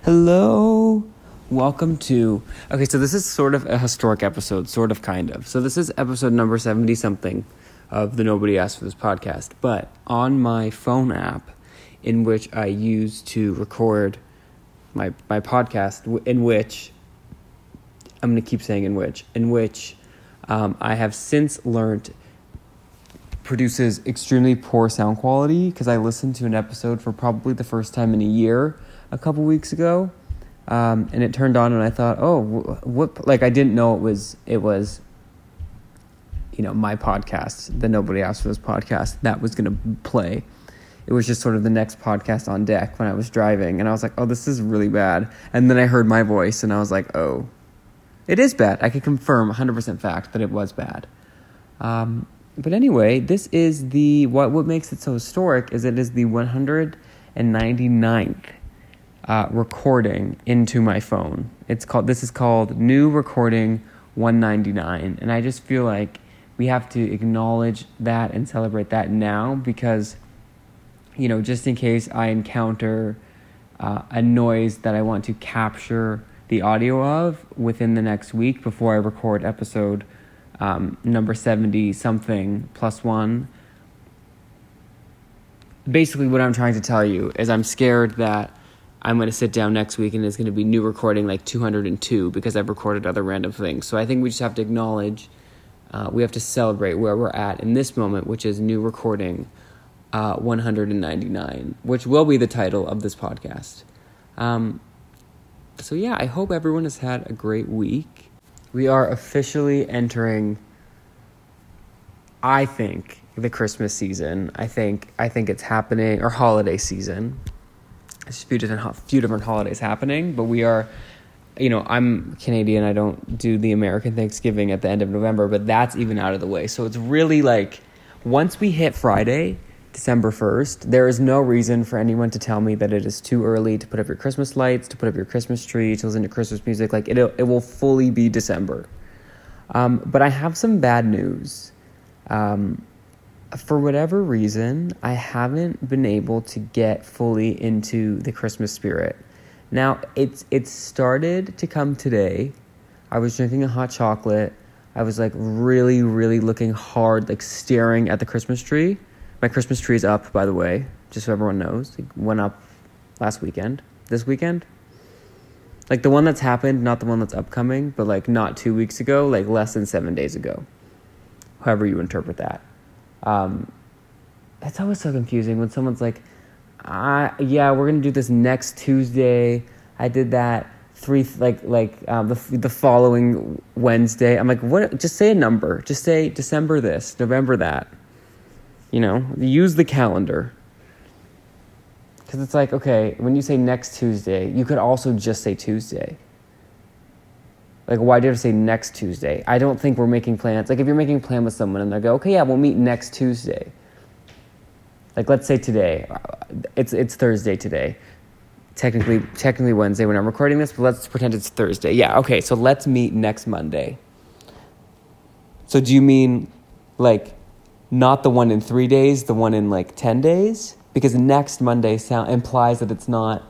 Hello. Welcome to. Okay, so this is sort of a historic episode, sort of, kind of. So this is episode number 70 something of the Nobody Asked for This podcast. But on my phone app, in which I use to record my, my podcast, in which I'm going to keep saying in which, in which um, I have since learned produces extremely poor sound quality because I listened to an episode for probably the first time in a year a couple weeks ago, um, and it turned on, and I thought, oh, what? Like I didn't know it was it was. You know, my podcast, the Nobody Asked for This podcast, that was going to play. It was just sort of the next podcast on deck when I was driving, and I was like, oh, this is really bad. And then I heard my voice, and I was like, oh, it is bad. I can confirm 100% fact that it was bad. Um, but anyway, this is the what what makes it so historic is it is the 199th uh, recording into my phone. It's called this is called new recording 199, and I just feel like we have to acknowledge that and celebrate that now because you know just in case I encounter uh, a noise that I want to capture the audio of within the next week before I record episode um, number 70 something plus one. Basically, what I'm trying to tell you is I'm scared that I'm going to sit down next week and it's going to be new recording like 202 because I've recorded other random things. So I think we just have to acknowledge, uh, we have to celebrate where we're at in this moment, which is new recording uh, 199, which will be the title of this podcast. Um, so yeah, I hope everyone has had a great week we are officially entering I think the Christmas season. I think I think it's happening or holiday season. A few different few different holidays happening, but we are you know, I'm Canadian. I don't do the American Thanksgiving at the end of November, but that's even out of the way. So it's really like once we hit Friday, December 1st, there is no reason for anyone to tell me that it is too early to put up your Christmas lights, to put up your Christmas tree, to listen to Christmas music. Like, it, it will fully be December. Um, but I have some bad news. Um, for whatever reason, I haven't been able to get fully into the Christmas spirit. Now, it's it started to come today. I was drinking a hot chocolate. I was like really, really looking hard, like staring at the Christmas tree my Christmas tree is up, by the way, just so everyone knows. It went up last weekend. This weekend? Like the one that's happened, not the one that's upcoming, but like not two weeks ago, like less than seven days ago. However you interpret that. Um, it's always so confusing when someone's like, uh, yeah, we're gonna do this next Tuesday. I did that three like like um, the the following Wednesday. I'm like, what? Just say a number. Just say December this, November that. You know, use the calendar. Because it's like, okay, when you say next Tuesday, you could also just say Tuesday. Like, why did I say next Tuesday? I don't think we're making plans. Like, if you're making a plan with someone and they go, okay, yeah, we'll meet next Tuesday. Like, let's say today. Uh, it's, it's Thursday today. Technically, technically Wednesday when I'm recording this, but let's pretend it's Thursday. Yeah, okay, so let's meet next Monday. So, do you mean like not the one in three days, the one in like 10 days, because next Monday sound implies that it's not.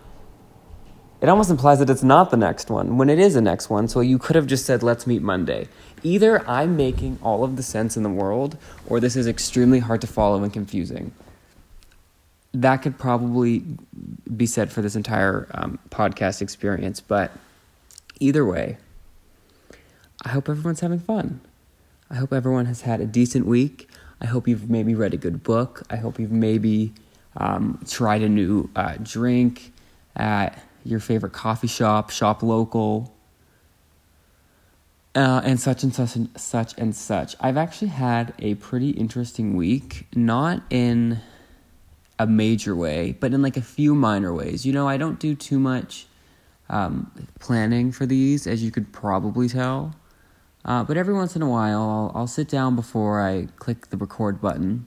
It almost implies that it's not the next one when it is the next one. So you could have just said, let's meet Monday. Either I'm making all of the sense in the world, or this is extremely hard to follow and confusing. That could probably be said for this entire um, podcast experience, but either way, I hope everyone's having fun. I hope everyone has had a decent week. I hope you've maybe read a good book. I hope you've maybe um, tried a new uh, drink at your favorite coffee shop, shop local, uh, and such and such and such and such. I've actually had a pretty interesting week, not in a major way, but in like a few minor ways. You know, I don't do too much um, planning for these, as you could probably tell. Uh, but every once in a while, I'll, I'll sit down before I click the record button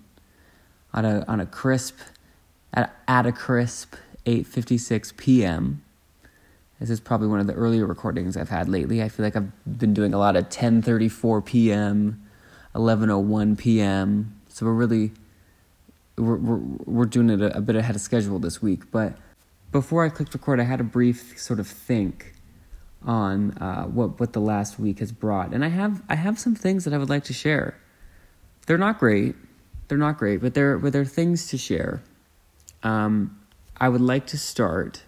on a on a crisp at, at a crisp 8:56 p.m. This is probably one of the earlier recordings I've had lately. I feel like I've been doing a lot of 10:34 p.m., 11:01 p.m. So we're really we're we're, we're doing it a, a bit ahead of schedule this week, but before I clicked record, I had a brief sort of think on uh, what what the last week has brought, and I have I have some things that I would like to share. They're not great, they're not great, but they're but they're things to share. Um, I would like to start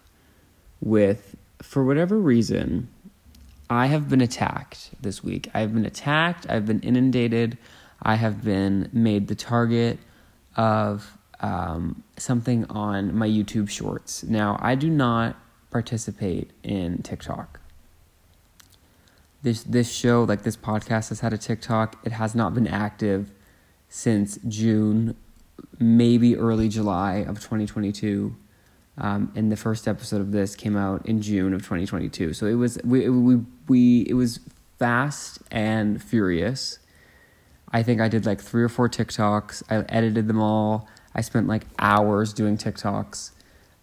with, for whatever reason, I have been attacked this week. I've been attacked. I've been inundated. I have been made the target of um, something on my YouTube shorts. Now, I do not participate in TikTok. This this show, like this podcast, has had a TikTok. It has not been active since June, maybe early July of 2022. Um, and the first episode of this came out in June of 2022. So it was we we we it was fast and furious. I think I did like three or four TikToks. I edited them all. I spent like hours doing TikToks.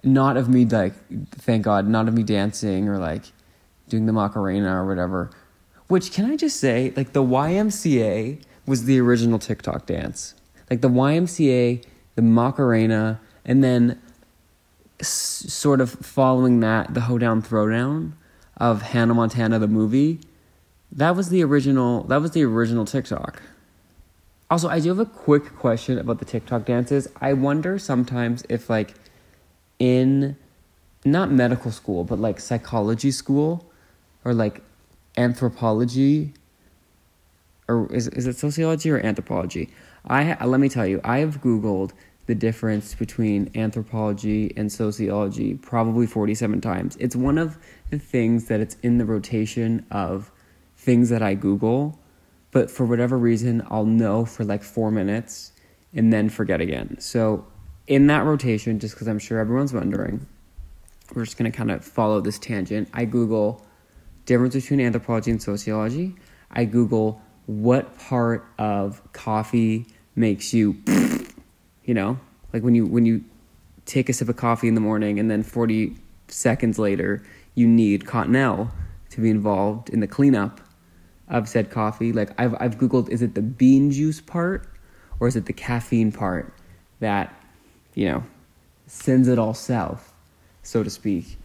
Not of me like thank God, not of me dancing or like doing the Macarena or whatever. Which can I just say, like the YMCA was the original TikTok dance. Like the YMCA, the Macarena, and then s- sort of following that, the Hoedown Throwdown of Hannah Montana the movie. That was the original. That was the original TikTok. Also, I do have a quick question about the TikTok dances. I wonder sometimes if like in not medical school, but like psychology school or like anthropology or is is it sociology or anthropology? I let me tell you, I have googled the difference between anthropology and sociology probably 47 times. It's one of the things that it's in the rotation of things that I google, but for whatever reason I'll know for like 4 minutes and then forget again. So in that rotation just cuz I'm sure everyone's wondering, we're just going to kind of follow this tangent. I google difference between anthropology and sociology. I google what part of coffee makes you you know like when you when you take a sip of coffee in the morning and then 40 seconds later you need cottonelle to be involved in the cleanup of said coffee like i've i've googled is it the bean juice part or is it the caffeine part that you know sends it all south so to speak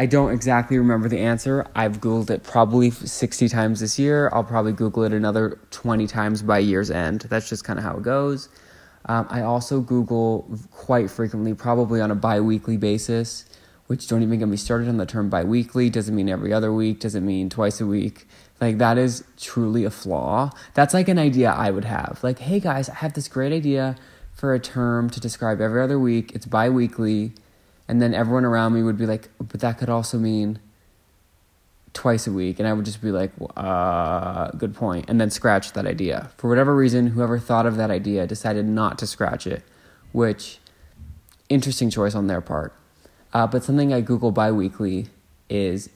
I don't exactly remember the answer. I've Googled it probably 60 times this year. I'll probably Google it another 20 times by year's end. That's just kind of how it goes. Um, I also Google quite frequently, probably on a bi weekly basis, which don't even get me started on the term bi weekly. Doesn't mean every other week, doesn't mean twice a week. Like, that is truly a flaw. That's like an idea I would have. Like, hey guys, I have this great idea for a term to describe every other week. It's bi weekly and then everyone around me would be like, but that could also mean twice a week. And I would just be like, uh, good point. And then scratch that idea. For whatever reason, whoever thought of that idea decided not to scratch it, which, interesting choice on their part. Uh, but something I Google bi weekly is,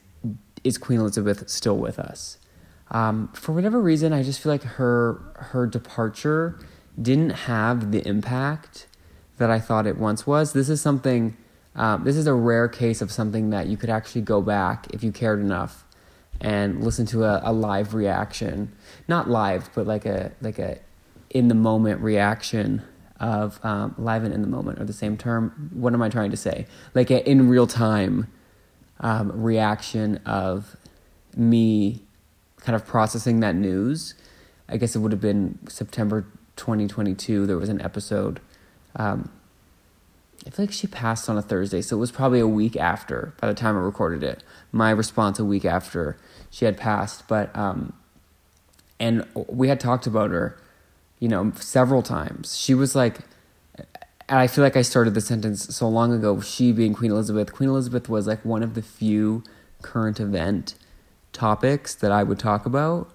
is Queen Elizabeth still with us? Um, for whatever reason, I just feel like her her departure didn't have the impact that I thought it once was. This is something um, this is a rare case of something that you could actually go back if you cared enough and listen to a, a live reaction, not live, but like a like a in the moment reaction of um, live and in the moment are the same term. What am I trying to say? Like in real time um, reaction of me kind of processing that news. I guess it would have been September 2022. There was an episode. Um, I feel like she passed on a Thursday, so it was probably a week after by the time I recorded it. My response a week after she had passed, but um, and we had talked about her, you know, several times. She was like, and I feel like I started the sentence so long ago. She being Queen Elizabeth. Queen Elizabeth was like one of the few current event topics that I would talk about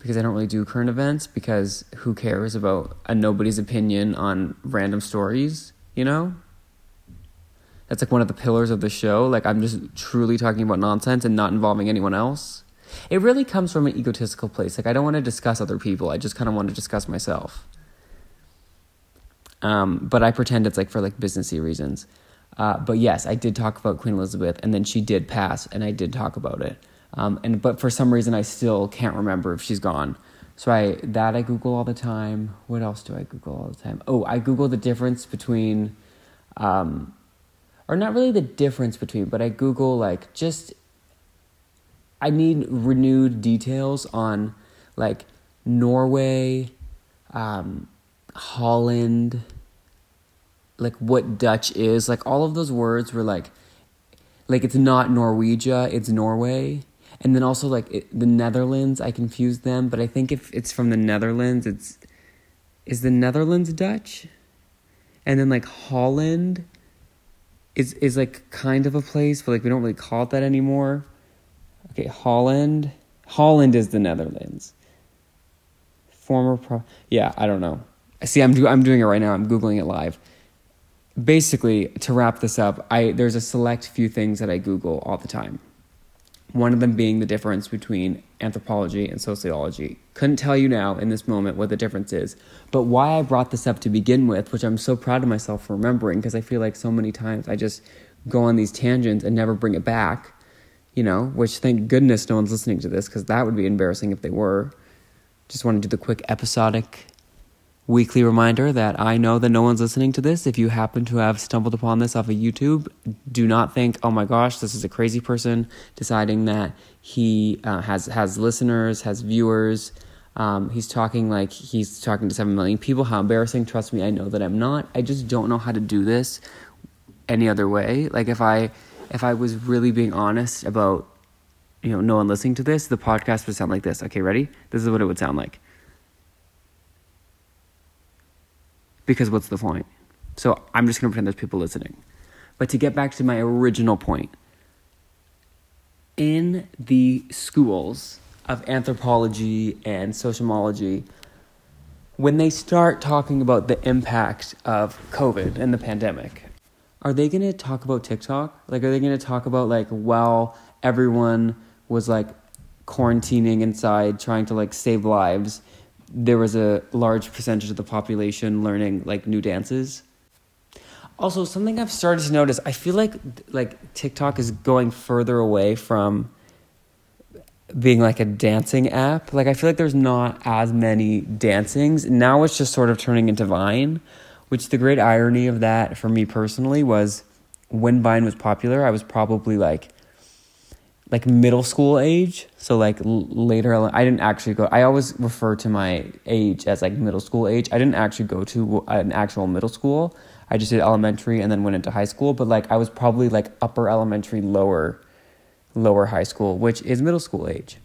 because I don't really do current events because who cares about a nobody's opinion on random stories, you know? that's like one of the pillars of the show. Like I'm just truly talking about nonsense and not involving anyone else. It really comes from an egotistical place. Like I don't want to discuss other people. I just kind of want to discuss myself. Um, but I pretend it's like for like businessy reasons. Uh, but yes, I did talk about Queen Elizabeth, and then she did pass, and I did talk about it. Um, and but for some reason, I still can't remember if she's gone. So I that I Google all the time. What else do I Google all the time? Oh, I Google the difference between um, or not really the difference between, but I Google like just I need renewed details on like Norway, um, Holland, like what Dutch is. Like all of those words were like, like it's not Norwegia, it's Norway. And then also like it, the Netherlands, I confused them, but I think if it's from the Netherlands, it's is the Netherlands Dutch, and then like Holland is is like kind of a place, but like we don't really call it that anymore. Okay, Holland. Holland is the Netherlands. Former pro. Yeah, I don't know. See, I'm do- I'm doing it right now. I'm googling it live. Basically, to wrap this up, I there's a select few things that I Google all the time. One of them being the difference between anthropology and sociology. Couldn't tell you now in this moment what the difference is, but why I brought this up to begin with, which I'm so proud of myself for remembering because I feel like so many times I just go on these tangents and never bring it back you know, which thank goodness no one's listening to this because that would be embarrassing if they were. Just want to do the quick episodic weekly reminder that I know that no one's listening to this. If you happen to have stumbled upon this off of YouTube, do not think, "Oh my gosh, this is a crazy person deciding that he uh, has has listeners, has viewers." Um, he's talking like he's talking to seven million people. How embarrassing! Trust me, I know that I'm not. I just don't know how to do this any other way. Like if I if I was really being honest about, you know, no one listening to this, the podcast would sound like this. Okay, ready? This is what it would sound like. Because what's the point? So I'm just going to pretend there's people listening. But to get back to my original point, in the schools of anthropology and sociology, when they start talking about the impact of COVID and the pandemic, are they going to talk about TikTok? Like, are they going to talk about, like, while everyone was, like, quarantining inside, trying to, like, save lives, there was a large percentage of the population learning, like, new dances? Also, something I've started to notice, I feel like, like, TikTok is going further away from being like a dancing app. Like I feel like there's not as many dancings. Now it's just sort of turning into Vine, which the great irony of that for me personally was when Vine was popular, I was probably like like middle school age. So like l- later, I didn't actually go. I always refer to my age as like middle school age. I didn't actually go to an actual middle school. I just did elementary and then went into high school. But like I was probably like upper elementary, lower, lower high school, which is middle school age.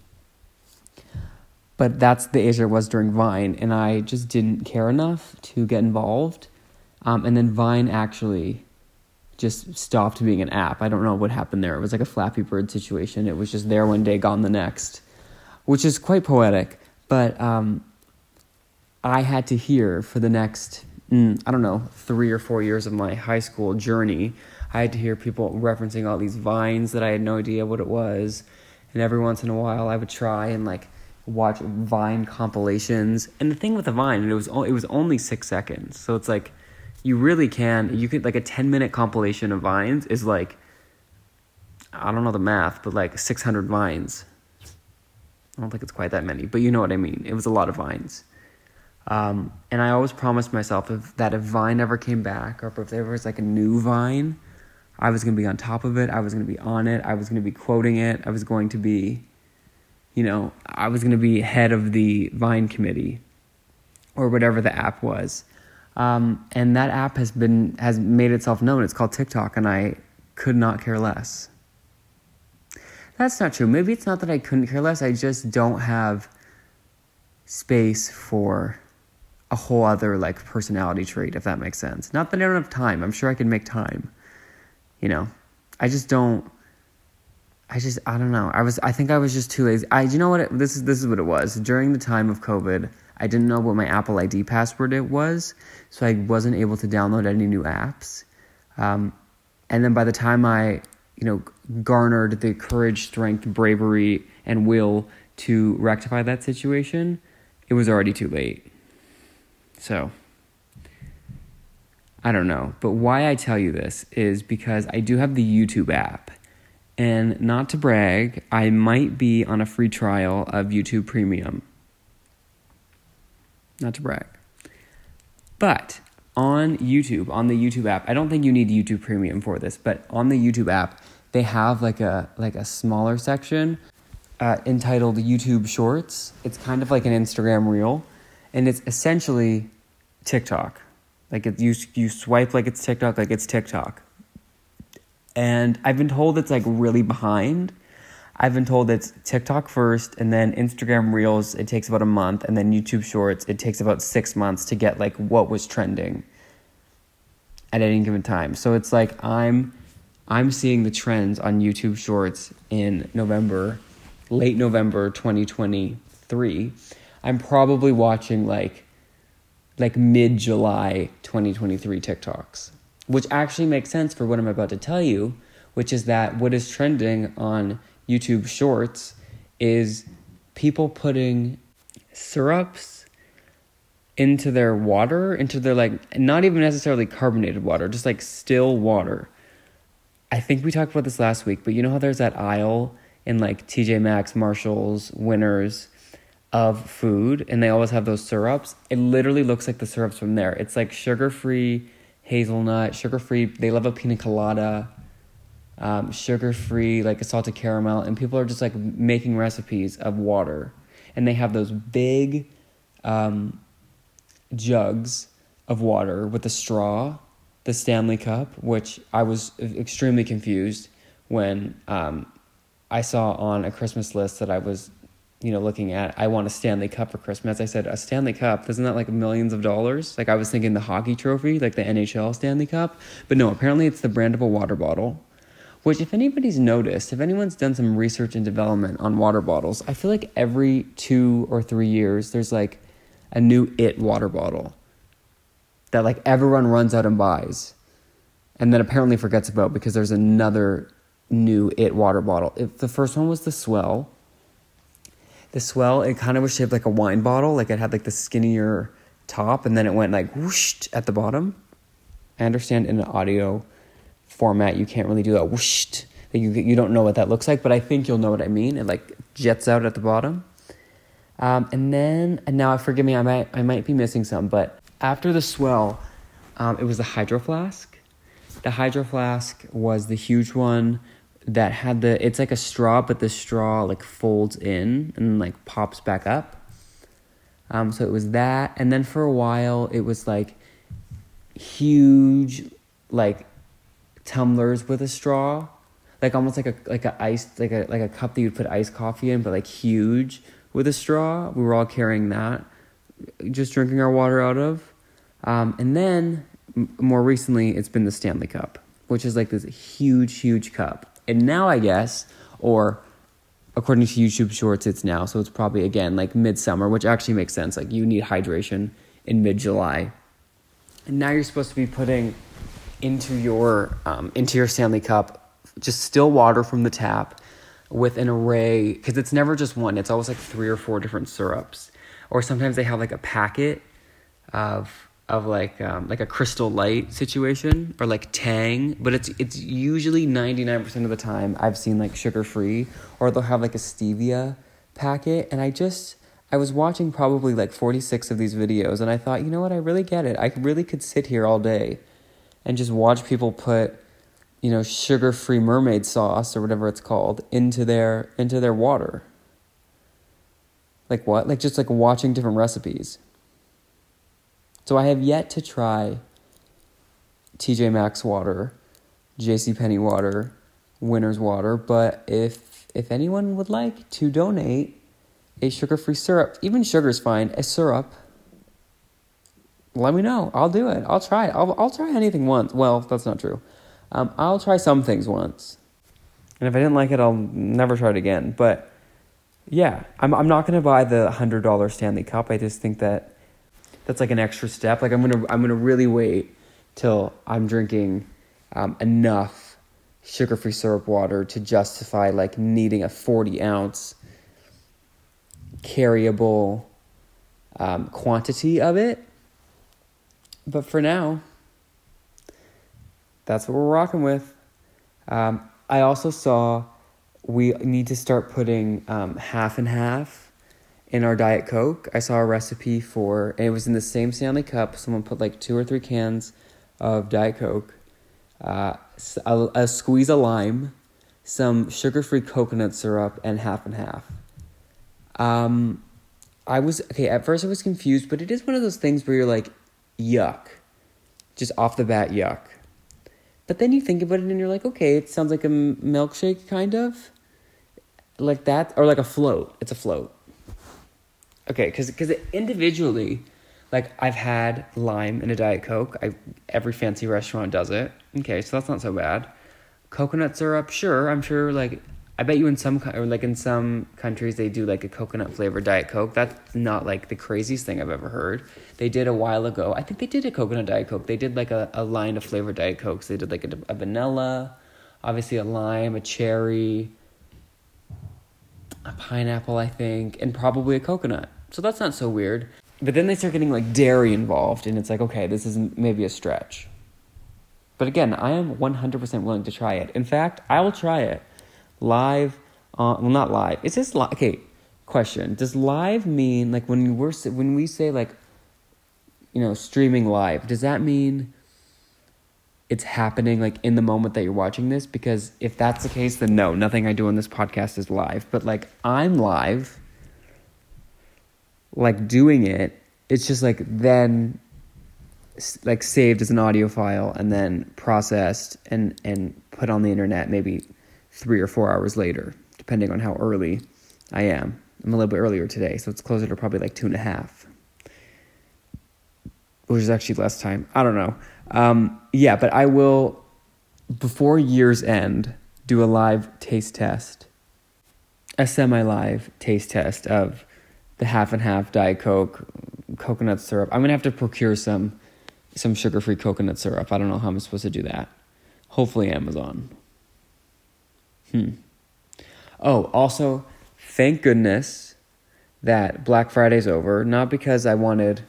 But that's the age I was during Vine, and I just didn't care enough to get involved. Um, and then Vine actually just stopped being an app. I don't know what happened there. It was like a Flappy Bird situation. It was just there one day, gone the next, which is quite poetic. But um, I had to hear for the next, mm, I don't know, three or four years of my high school journey, I had to hear people referencing all these vines that I had no idea what it was. And every once in a while, I would try and like watch Vine compilations. And the thing with the Vine, it was it was only six seconds, so it's like you really can you could like a 10 minute compilation of vines is like i don't know the math but like 600 vines. I don't think it's quite that many but you know what i mean. It was a lot of vines. Um, and i always promised myself if, that if vine ever came back or if there was like a new vine i was going to be on top of it i was going to be on it i was going to be quoting it i was going to be you know i was going to be head of the vine committee or whatever the app was um, and that app has been has made itself known. It's called TikTok, and I could not care less. That's not true. Maybe it's not that I couldn't care less. I just don't have space for a whole other like personality trait, if that makes sense. Not that I don't have time. I'm sure I can make time. You know, I just don't. I just I don't know. I was I think I was just too lazy. I you know what it, this is this is what it was during the time of COVID. I didn't know what my Apple ID password it was, so I wasn't able to download any new apps. Um, and then by the time I, you know, garnered the courage, strength, bravery, and will to rectify that situation, it was already too late. So, I don't know. But why I tell you this is because I do have the YouTube app. And not to brag, I might be on a free trial of YouTube Premium not to brag. But on YouTube, on the YouTube app. I don't think you need YouTube Premium for this, but on the YouTube app, they have like a like a smaller section uh, entitled YouTube Shorts. It's kind of like an Instagram reel, and it's essentially TikTok. Like it, you you swipe like it's TikTok, like it's TikTok. And I've been told it's like really behind. I've been told it's TikTok first, and then Instagram Reels. It takes about a month, and then YouTube Shorts. It takes about six months to get like what was trending at any given time. So it's like I'm I'm seeing the trends on YouTube Shorts in November, late November 2023. I'm probably watching like like mid July 2023 TikToks, which actually makes sense for what I'm about to tell you, which is that what is trending on YouTube Shorts is people putting syrups into their water, into their like, not even necessarily carbonated water, just like still water. I think we talked about this last week, but you know how there's that aisle in like TJ Maxx, Marshalls, Winners of food, and they always have those syrups? It literally looks like the syrups from there. It's like sugar free hazelnut, sugar free, they love a pina colada um, sugar free, like a salted caramel, and people are just like making recipes of water. And they have those big um, jugs of water with a straw, the Stanley Cup, which I was extremely confused when um, I saw on a Christmas list that I was, you know, looking at. I want a Stanley Cup for Christmas. I said, a Stanley Cup, isn't that like millions of dollars? Like I was thinking the hockey trophy, like the NHL Stanley Cup. But no, apparently it's the brand of a water bottle which, if anybody's noticed, if anyone's done some research and development on water bottles, I feel like every two or three years there's like a new it water bottle that like everyone runs out and buys and then apparently forgets about because there's another new it water bottle. If the first one was the S'well, the S'well it kind of was shaped like a wine bottle, like it had like the skinnier top and then it went like whoosh at the bottom. I understand in an audio format, you can't really do that whoosh. You, you don't know what that looks like, but I think you'll know what I mean. It like jets out at the bottom. Um, and then, and now forgive me, I might, I might be missing some, but after the S'well, um, it was the hydro flask. The hydro flask was the huge one that had the, it's like a straw, but the straw like folds in and like pops back up. Um, so it was that. And then for a while, it was like huge, like tumblers with a straw, like almost like a like a ice like a like a cup that you'd put iced coffee in, but like huge with a straw. We were all carrying that, just drinking our water out of. Um, and then m- more recently, it's been the Stanley Cup, which is like this huge, huge cup. And now I guess, or according to YouTube Shorts, it's now. So it's probably again like midsummer, which actually makes sense. Like you need hydration in mid July. And now you're supposed to be putting into your um, into your Stanley Cup, just still water from the tap with an array because it's never just one. It's always like three or four different syrups, or sometimes they have like a packet of of like um, like a crystal light situation or like tang. But it's it's usually 99% of the time i've seen like sugar free or they'll have like a stevia packet. And i just i was watching probably like 46 of these videos and i thought you know what? I really get it. I really could sit here all day and just watch people put you know sugar-free mermaid sauce or whatever it's called into their into their water. Like what? Like just like watching different recipes. So i have yet to try tj maxx water jc penney water winner's water but if if anyone would like to donate a sugar-free syrup even sugar's fine a syrup let me know. I'll do it. I'll try it. I'll, I'll try anything once. Well, that's not true. Um, I'll try some things once. And if I didn't like it, I'll never try it again. But yeah, I'm, I'm not going to buy the $100 Stanley Cup. I just think that that's like an extra step. Like I'm going to I'm going to really wait till I'm drinking um, enough sugar-free syrup water to justify like needing a 40 ounce carryable um, quantity of it but for now, that's what we're rocking with. Um, I also saw we need to start putting um, half and half in our Diet Coke, I saw a recipe for, and it was in the same Stanley Cup. Someone put like two or three cans of Diet Coke, uh, a, a squeeze of lime, some sugar free coconut syrup, and half and half. Um, I was, okay, at first I was confused, but it is one of those things where you're like, yuck. Just off the bat, yuck. But then you think about it and you're like, okay, it sounds like a milkshake, kind of. Like that, or like a float. It's a float okay, because individually, like I've had lime in a diet coke. I every fancy restaurant does it. Okay, so that's not so bad. Coconut syrup, sure. I'm sure. Like I bet you in some or like in some countries they do like a coconut flavored diet coke. That's not like the craziest thing I've ever heard. They did a while ago. I think they did a coconut diet coke. They did like a, a line of flavored diet cokes. They did like a, a vanilla, obviously a lime, a cherry, a pineapple, I think, and probably a coconut. So that's not so weird. But then they start getting like dairy involved, and it's like, okay, this is maybe a stretch. But again, I am 100% willing to try it. In fact, I will try it live. Uh, well, not live. It's just li- okay. Question: Does live mean like when we're when we say like, you know, streaming live? Does that mean it's happening like in the moment that you're watching this? Because if that's the case, then no, nothing I do on this podcast is live. But like I'm live like doing it, it's just like then like saved as an audio file and then processed and and put on the internet maybe three or four hours later, depending on how early I am. I'm a little bit earlier today, so it's closer to probably like two and a half, which is actually less time. I don't know. Um, yeah, but I will before year's end do a live taste test, a semi live taste test of the half and half Diet Coke, coconut syrup. I'm gonna have to procure some some sugar free coconut syrup. I don't know how I'm supposed to do that. Hopefully Amazon. Hmm. Oh, also, thank goodness that Black Friday's over. Not because I wanted,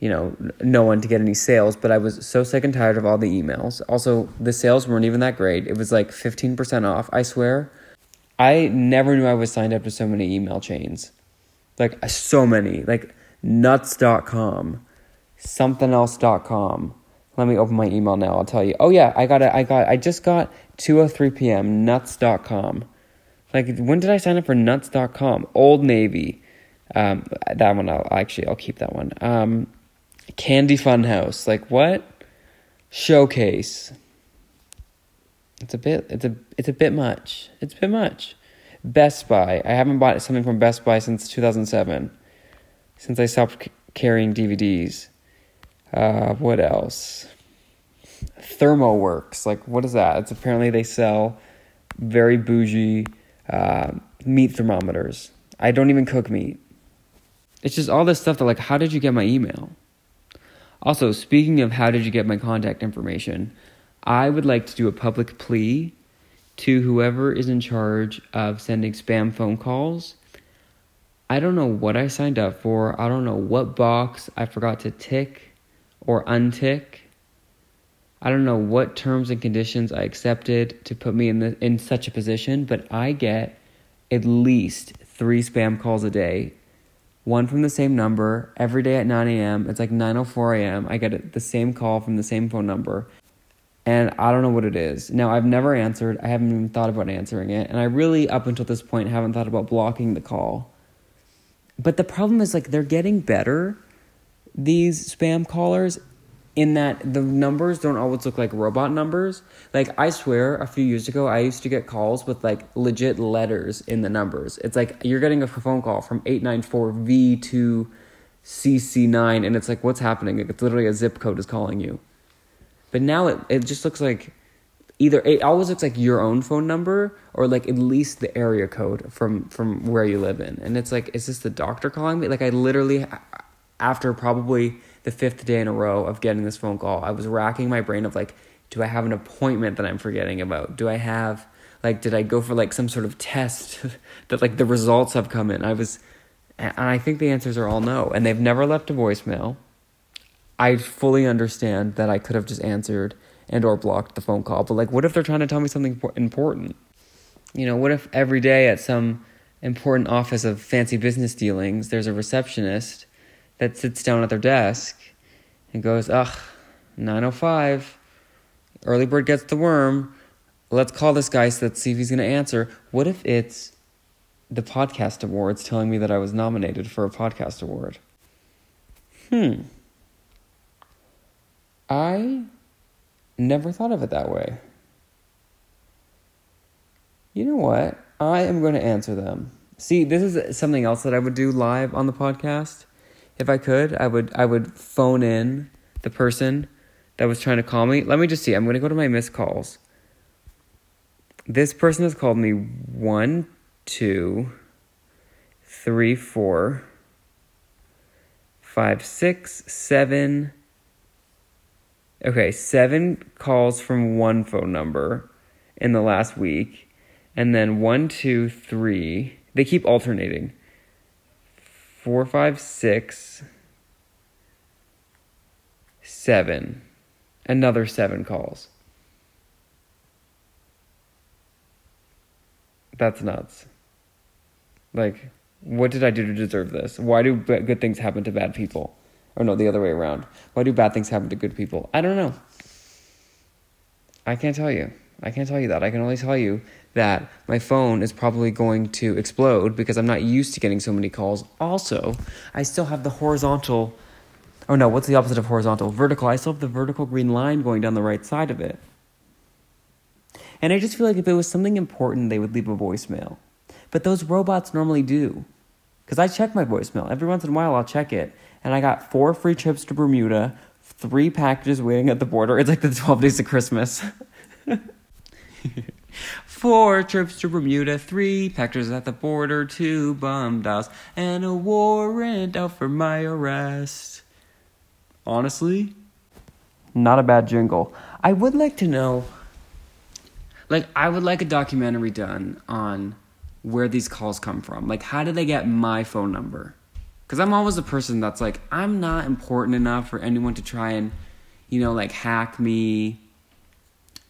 you know, no one to get any sales, but I was so sick and tired of all the emails. Also, the sales weren't even that great. It was like 15% off. I swear, I never knew I was signed up to so many email chains. Like so many. Like nuts.com, something else.com. Let me open my email now. I'll tell you. Oh yeah, I got it. I got I just got 2:03 p.m. nuts.com. Like when did I sign up for nuts.com? Old Navy. Um, that one I'll actually I'll keep that one. Um, Candy Funhouse. Like what? Showcase. It's a bit it's a it's a bit much. It's a bit much. Best Buy. I haven't bought something from Best Buy since 2007, since I stopped c- carrying DVDs. Uh, what else? ThermoWorks. Like, what is that? It's apparently they sell very bougie uh, meat thermometers. I don't even cook meat. It's just all this stuff that, like, how did you get my email? Also, speaking of how did you get my contact information, I would like to do a public plea to whoever is in charge of sending spam phone calls. I don't know what I signed up for. I don't know what box I forgot to tick or untick. I don't know what terms and conditions I accepted to put me in the in such a position, but I get at least 3 spam calls a day. One from the same number every day at 9 a.m. It's like 9:04 a.m. I get the same call from the same phone number and I don't know what it is. Now, I've never answered, I haven't even thought about answering it, and I really, up until this point, haven't thought about blocking the call. But the problem is, like, they're getting better, these spam callers, in that the numbers don't always look like robot numbers. Like, I swear, a few years ago, I used to get calls with, like, legit letters in the numbers. It's like you're getting a phone call from 894V2 CC9, and it's like, what's happening? It's literally a zip code is calling you. But now it, it just looks like either it always looks like your own phone number or like at least the area code from from where you live in. And it's like, is this the doctor calling me? Like I literally after probably the fifth day in a row of getting this phone call, I was racking my brain of like, do I have an appointment that I'm forgetting about? Do I have like did I go for like some sort of test that like the results have come in? I was and I think the answers are all no. And they've never left a voicemail. I fully understand that I could have just answered and or blocked the phone call. But like, what if they're trying to tell me something important? You know, what if every day at some important office of fancy business dealings, there's a receptionist that sits down at their desk and goes, Ugh, 905, early bird gets the worm. Let's call this guy so let's see if he's going to answer. What if it's the podcast awards telling me that I was nominated for a podcast award? Hmm. I never thought of it that way. You know what? I am going to answer them. See, this is something else that I would do live on the podcast. If I could, I would I would phone in the person that was trying to call me. Let me just see. I'm going to go to my missed calls. This person has called me one, two, three, four, five, six, seven. Okay, seven calls from one phone number in the last week. And then one, two, three. They keep alternating. Four, five, six, seven. Another seven calls. That's nuts. Like, what did I do to deserve this? Why do good things happen to bad people? Or no, the other way around. Why do bad things happen to good people? I don't know. I can't tell you. I can't tell you that. I can only tell you that my phone is probably going to explode because I'm not used to getting so many calls. Also, I still have the horizontal. Oh no, what's the opposite of horizontal? Vertical. I still have the vertical green line going down the right side of it. And I just feel like if it was something important, they would leave a voicemail. But those robots normally do. Because I check my voicemail. Every once in a while, I'll check it. And I got four free trips to Bermuda, three packages waiting at the border. It's like the 12 days of Christmas. Four trips to Bermuda, three packages at the border, two bum dials, and a warrant out for my arrest. Honestly, not a bad jingle. I would like to know like I would like a documentary done on where these calls come from. Like how did they get my phone number? Cuz I'm always a person that's like I'm not important enough for anyone to try and you know like hack me.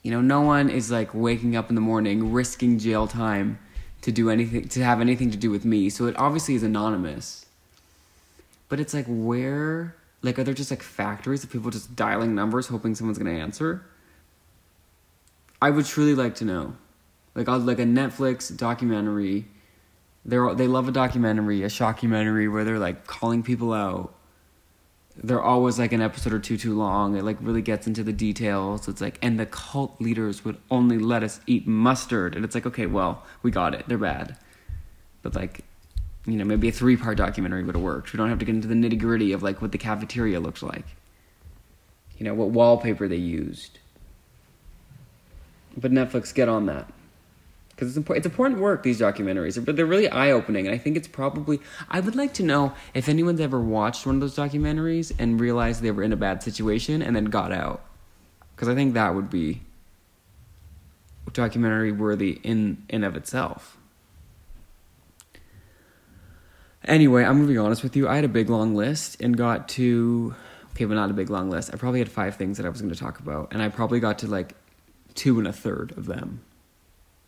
You know, no one is like waking up in the morning risking jail time to do anything to have anything to do with me. So it obviously is anonymous. But it's like where like are there just like factories of people just dialing numbers hoping someone's going to answer? I would truly like to know, like i like a Netflix documentary. They're they love a documentary, a shockumentary where they're like calling people out. They're always like an episode or two too long. It like really gets into the details. It's like, and the cult leaders would only let us eat mustard, and it's like, okay, well, we got it. They're bad, but like, you know, maybe a three part documentary would have worked. We don't have to get into the nitty gritty of like what the cafeteria looks like. You know, what wallpaper they used but Netflix, get on that. Because it's, important. it's important work, these documentaries, but they're really eye opening. And I think it's probably, I would like to know if anyone's ever watched one of those documentaries and realized they were in a bad situation and then got out. Because I think that would be documentary worthy in in of itself. Anyway, I'm gonna be honest with you. I had a big long list and got to okay, but not a big long list. I probably had five things that I was gonna talk about, and I probably got to like two and a third of them.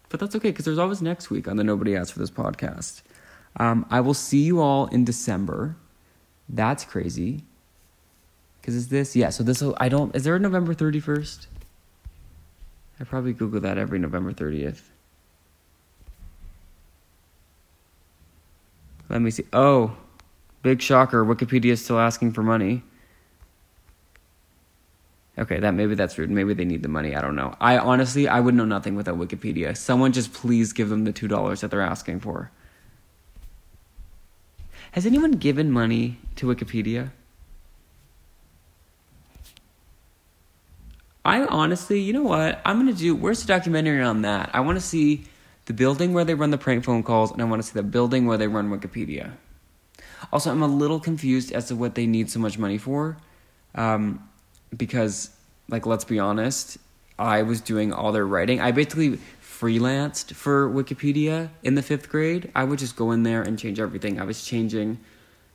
But that's okay because there's always next week on the Nobody Asked for This podcast. Um, I will see you all in December. That's crazy. Because is this, yeah, so this, I don't, is there a November 31st? I probably Google that every November 30th. Let me see. Oh, big shocker. Wikipedia is still asking for money. Okay, that maybe that's rude. Maybe they need the money. I don't know. I honestly, I would know nothing without Wikipedia. Someone just please give them the two dollars that they're asking for. Has anyone given money to Wikipedia? I honestly, you know what? I'm gonna do. Where's the documentary on that? I want to see the building where they run the prank phone calls, and I want to see the building where they run Wikipedia. Also, I'm a little confused as to what they need so much money for. Um, because like let's be honest, I was doing all their writing. I basically freelanced for Wikipedia in the 5th grade. I would just go in there and change everything. I was changing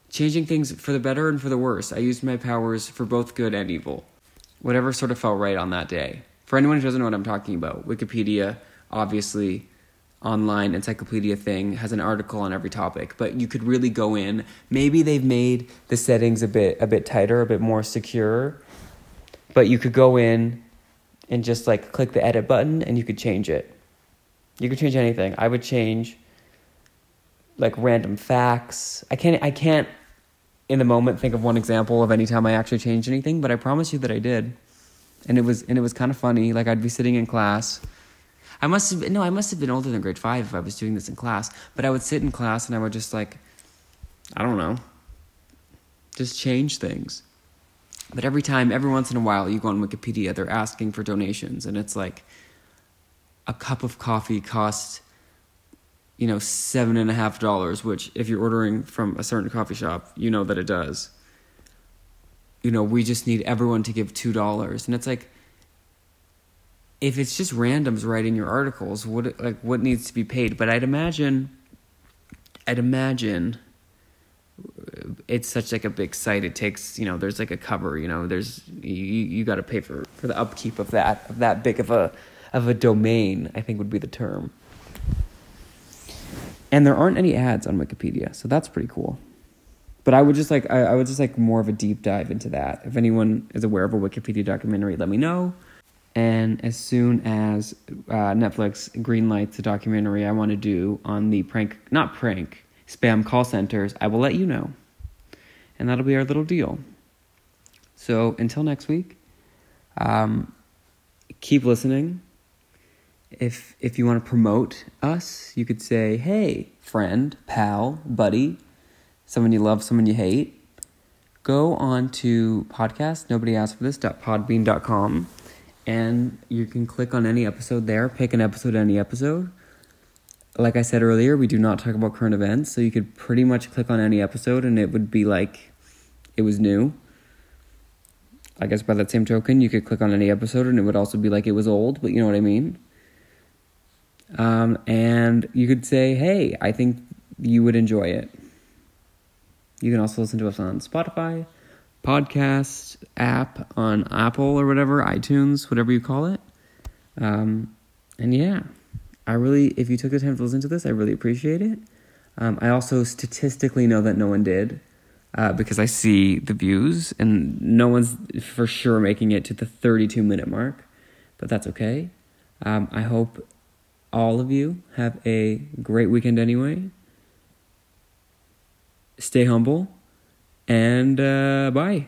changing things for the better and for the worse. I used my powers for both good and evil. Whatever sort of felt right on that day. For anyone who doesn't know what I'm talking about, Wikipedia obviously online encyclopedia thing has an article on every topic, but you could really go in. Maybe they've made the settings a bit a bit tighter, a bit more secure, but you could go in and just like click the edit button and you could change it. You could change anything. I would change like random facts. I can't I can't in the moment think of one example of any time I actually changed anything, but I promise you that I did. And it was and it was kind of funny. Like I'd be sitting in class I must have been, no, I must have been older than grade five if I was doing this in class. But I would sit in class and I would just like, I don't know, just change things. But every time, every once in a while, you go on Wikipedia, they're asking for donations, and it's like a cup of coffee costs, you know, seven and a half dollars, which if you're ordering from a certain coffee shop, you know that it does. You know, we just need everyone to give two dollars, and it's like if it's just randoms writing your articles, what like what needs to be paid? But I'd imagine, I'd imagine, it's such like a big site. It takes you know there's like a cover. You know there's you you got to pay for for the upkeep of that of that big of a of a domain. I think would be the term. And there aren't any ads on Wikipedia, so that's pretty cool. But I would just like I, I would just like more of a deep dive into that. If anyone is aware of a Wikipedia documentary, let me know. And as soon as uh, Netflix greenlights the documentary I want to do on the prank, not prank, spam call centers, I will let you know. And that'll be our little deal. So until next week, um, keep listening. If if you want to promote us, you could say, "Hey, friend, pal, buddy, someone you love, someone you hate." Go on to podcast. Nobody asked for this. Podbean.com and you can click on any episode there, pick an episode, any episode. Like I said earlier, we do not talk about current events, so you could pretty much click on any episode and it would be like it was new. I guess by that same token, you could click on any episode and it would also be like it was old, but you know what I mean? Um, and you could say, hey, I think you would enjoy it. You can also listen to us on Spotify, podcast app on Apple or whatever, iTunes, whatever you call it. Um, and yeah, I really, if you took the time to listen to this, I really appreciate it. Um, I also statistically know that no one did uh, because I see the views and no one's for sure making it to the 32 minute mark, but that's okay. Um, I hope all of you have a great weekend anyway. Stay humble and uh, bye.